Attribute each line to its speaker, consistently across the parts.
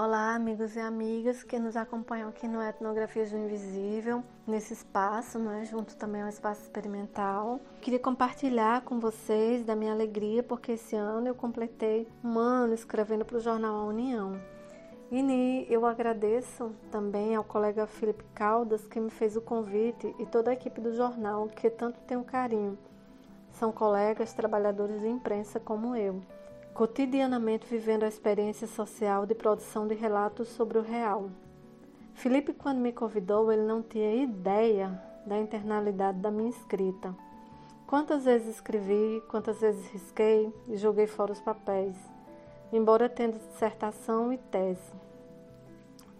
Speaker 1: Olá, amigos e amigas que nos acompanham aqui no Etnografias do Invisível, nesse espaço, né, junto também ao espaço experimental. Queria compartilhar com vocês da minha alegria, porque esse ano eu completei um ano escrevendo para o jornal A União. E eu agradeço também ao colega Felipe Caldas, que me fez o convite, e toda a equipe do jornal, que tanto um carinho. São colegas, trabalhadores de imprensa como eu cotidianamente vivendo a experiência social de produção de relatos sobre o real. Felipe, quando me convidou, ele não tinha ideia da internalidade da minha escrita. Quantas vezes escrevi, quantas vezes risquei e joguei fora os papéis, embora tendo dissertação e tese,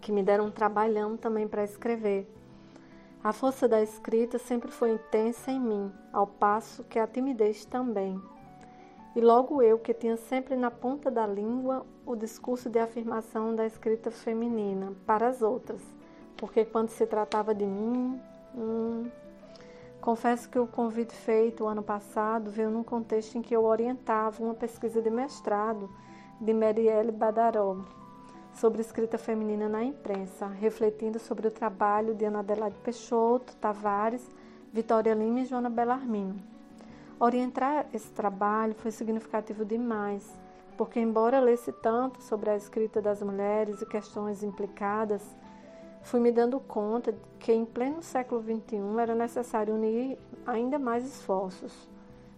Speaker 1: que me deram um trabalhão também para escrever. A força da escrita sempre foi intensa em mim, ao passo que a timidez também. E logo eu, que tinha sempre na ponta da língua o discurso de afirmação da escrita feminina para as outras, porque quando se tratava de mim, hum, confesso que o convite feito o ano passado veio num contexto em que eu orientava uma pesquisa de mestrado de Marielle Badaró sobre escrita feminina na imprensa, refletindo sobre o trabalho de Ana Adelaide Peixoto, Tavares, Vitória Lima e Joana Bellarmino. Orientar esse trabalho foi significativo demais, porque, embora lesse tanto sobre a escrita das mulheres e questões implicadas, fui me dando conta que, em pleno século XXI, era necessário unir ainda mais esforços.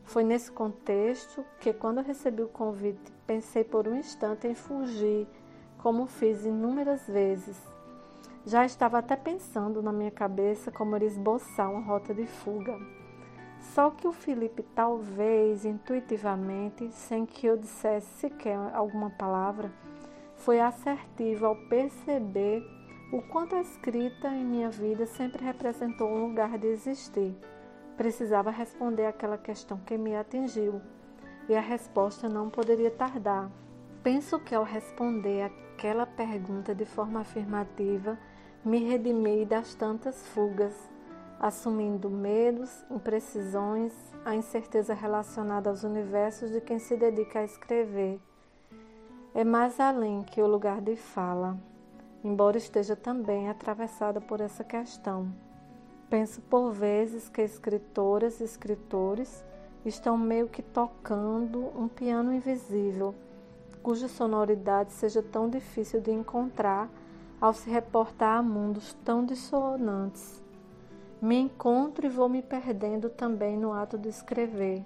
Speaker 1: Foi nesse contexto que, quando recebi o convite, pensei por um instante em fugir, como fiz inúmeras vezes. Já estava até pensando na minha cabeça como era esboçar uma rota de fuga. Só que o Felipe, talvez intuitivamente, sem que eu dissesse sequer alguma palavra, foi assertivo ao perceber o quanto a escrita em minha vida sempre representou um lugar de existir. Precisava responder aquela questão que me atingiu e a resposta não poderia tardar. Penso que ao responder aquela pergunta de forma afirmativa, me redimi das tantas fugas assumindo medos, imprecisões, a incerteza relacionada aos universos de quem se dedica a escrever. É mais além que o lugar de fala, embora esteja também atravessada por essa questão. Penso por vezes que escritoras e escritores estão meio que tocando um piano invisível, cuja sonoridade seja tão difícil de encontrar ao se reportar a mundos tão dissonantes me encontro e vou me perdendo também no ato de escrever.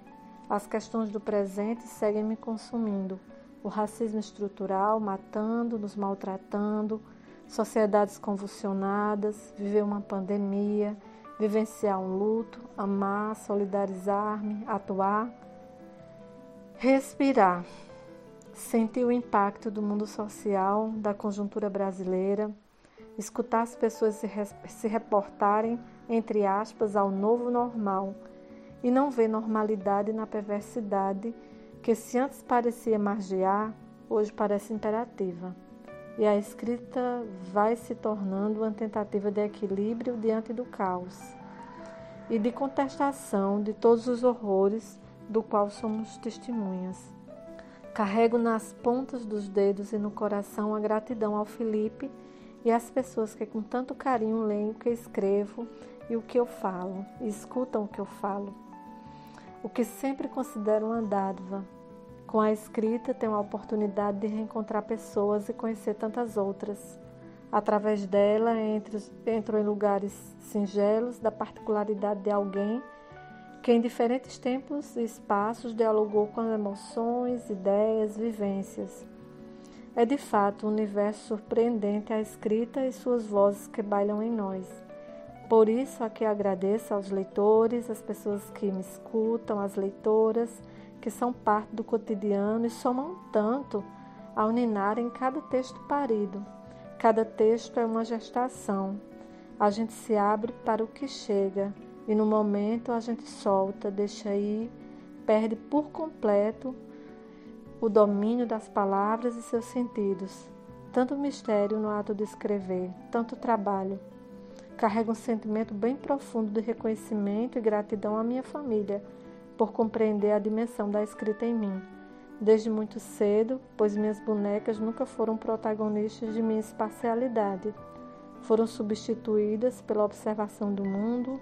Speaker 1: As questões do presente seguem me consumindo. O racismo estrutural matando, nos maltratando, sociedades convulsionadas, viver uma pandemia, vivenciar um luto, amar, solidarizar-me, atuar, respirar, sentir o impacto do mundo social, da conjuntura brasileira, escutar as pessoas se, se reportarem entre aspas, ao novo normal e não vê normalidade na perversidade que, se antes parecia margear, hoje parece imperativa. E a escrita vai se tornando uma tentativa de equilíbrio diante do caos e de contestação de todos os horrores do qual somos testemunhas. Carrego nas pontas dos dedos e no coração a gratidão ao Felipe e às pessoas que com tanto carinho leem o que escrevo e o que eu falo, e escutam o que eu falo. O que sempre considero uma dádiva. Com a escrita, tenho a oportunidade de reencontrar pessoas e conhecer tantas outras. Através dela, entro, entro em lugares singelos da particularidade de alguém que, em diferentes tempos e espaços, dialogou com emoções, ideias, vivências. É de fato um universo surpreendente a escrita e suas vozes que bailam em nós. Por isso, aqui agradeço aos leitores, às pessoas que me escutam, às leitoras, que são parte do cotidiano e somam tanto ao uninar em cada texto parido. Cada texto é uma gestação. A gente se abre para o que chega e no momento a gente solta, deixa ir, perde por completo o domínio das palavras e seus sentidos. Tanto mistério no ato de escrever, tanto trabalho carrego um sentimento bem profundo de reconhecimento e gratidão à minha família por compreender a dimensão da escrita em mim. desde muito cedo, pois minhas bonecas nunca foram protagonistas de minha espacialidade. Foram substituídas pela observação do mundo,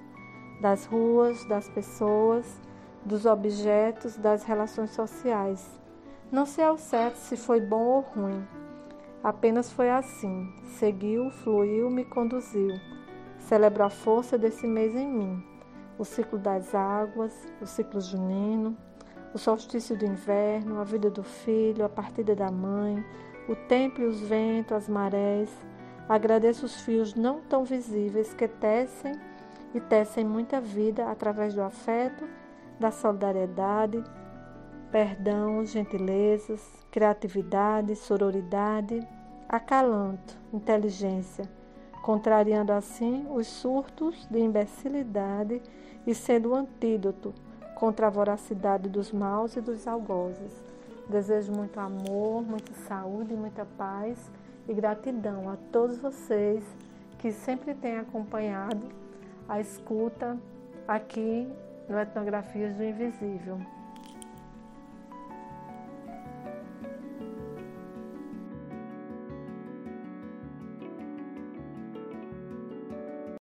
Speaker 1: das ruas, das pessoas, dos objetos, das relações sociais. Não sei ao certo se foi bom ou ruim. Apenas foi assim. Seguiu, fluiu, me conduziu. Celebro a força desse mês em mim. O ciclo das águas, o ciclo junino, o solstício do inverno, a vida do filho, a partida da mãe, o tempo e os ventos, as marés. Agradeço os fios não tão visíveis que tecem e tecem muita vida através do afeto, da solidariedade, perdão, gentilezas, criatividade, sororidade, acalanto, inteligência, contrariando assim os surtos de imbecilidade e sendo o antídoto contra a voracidade dos maus e dos algozes. Desejo muito amor, muita saúde, muita paz e gratidão a todos vocês que sempre têm acompanhado a escuta aqui no Etnografias do Invisível.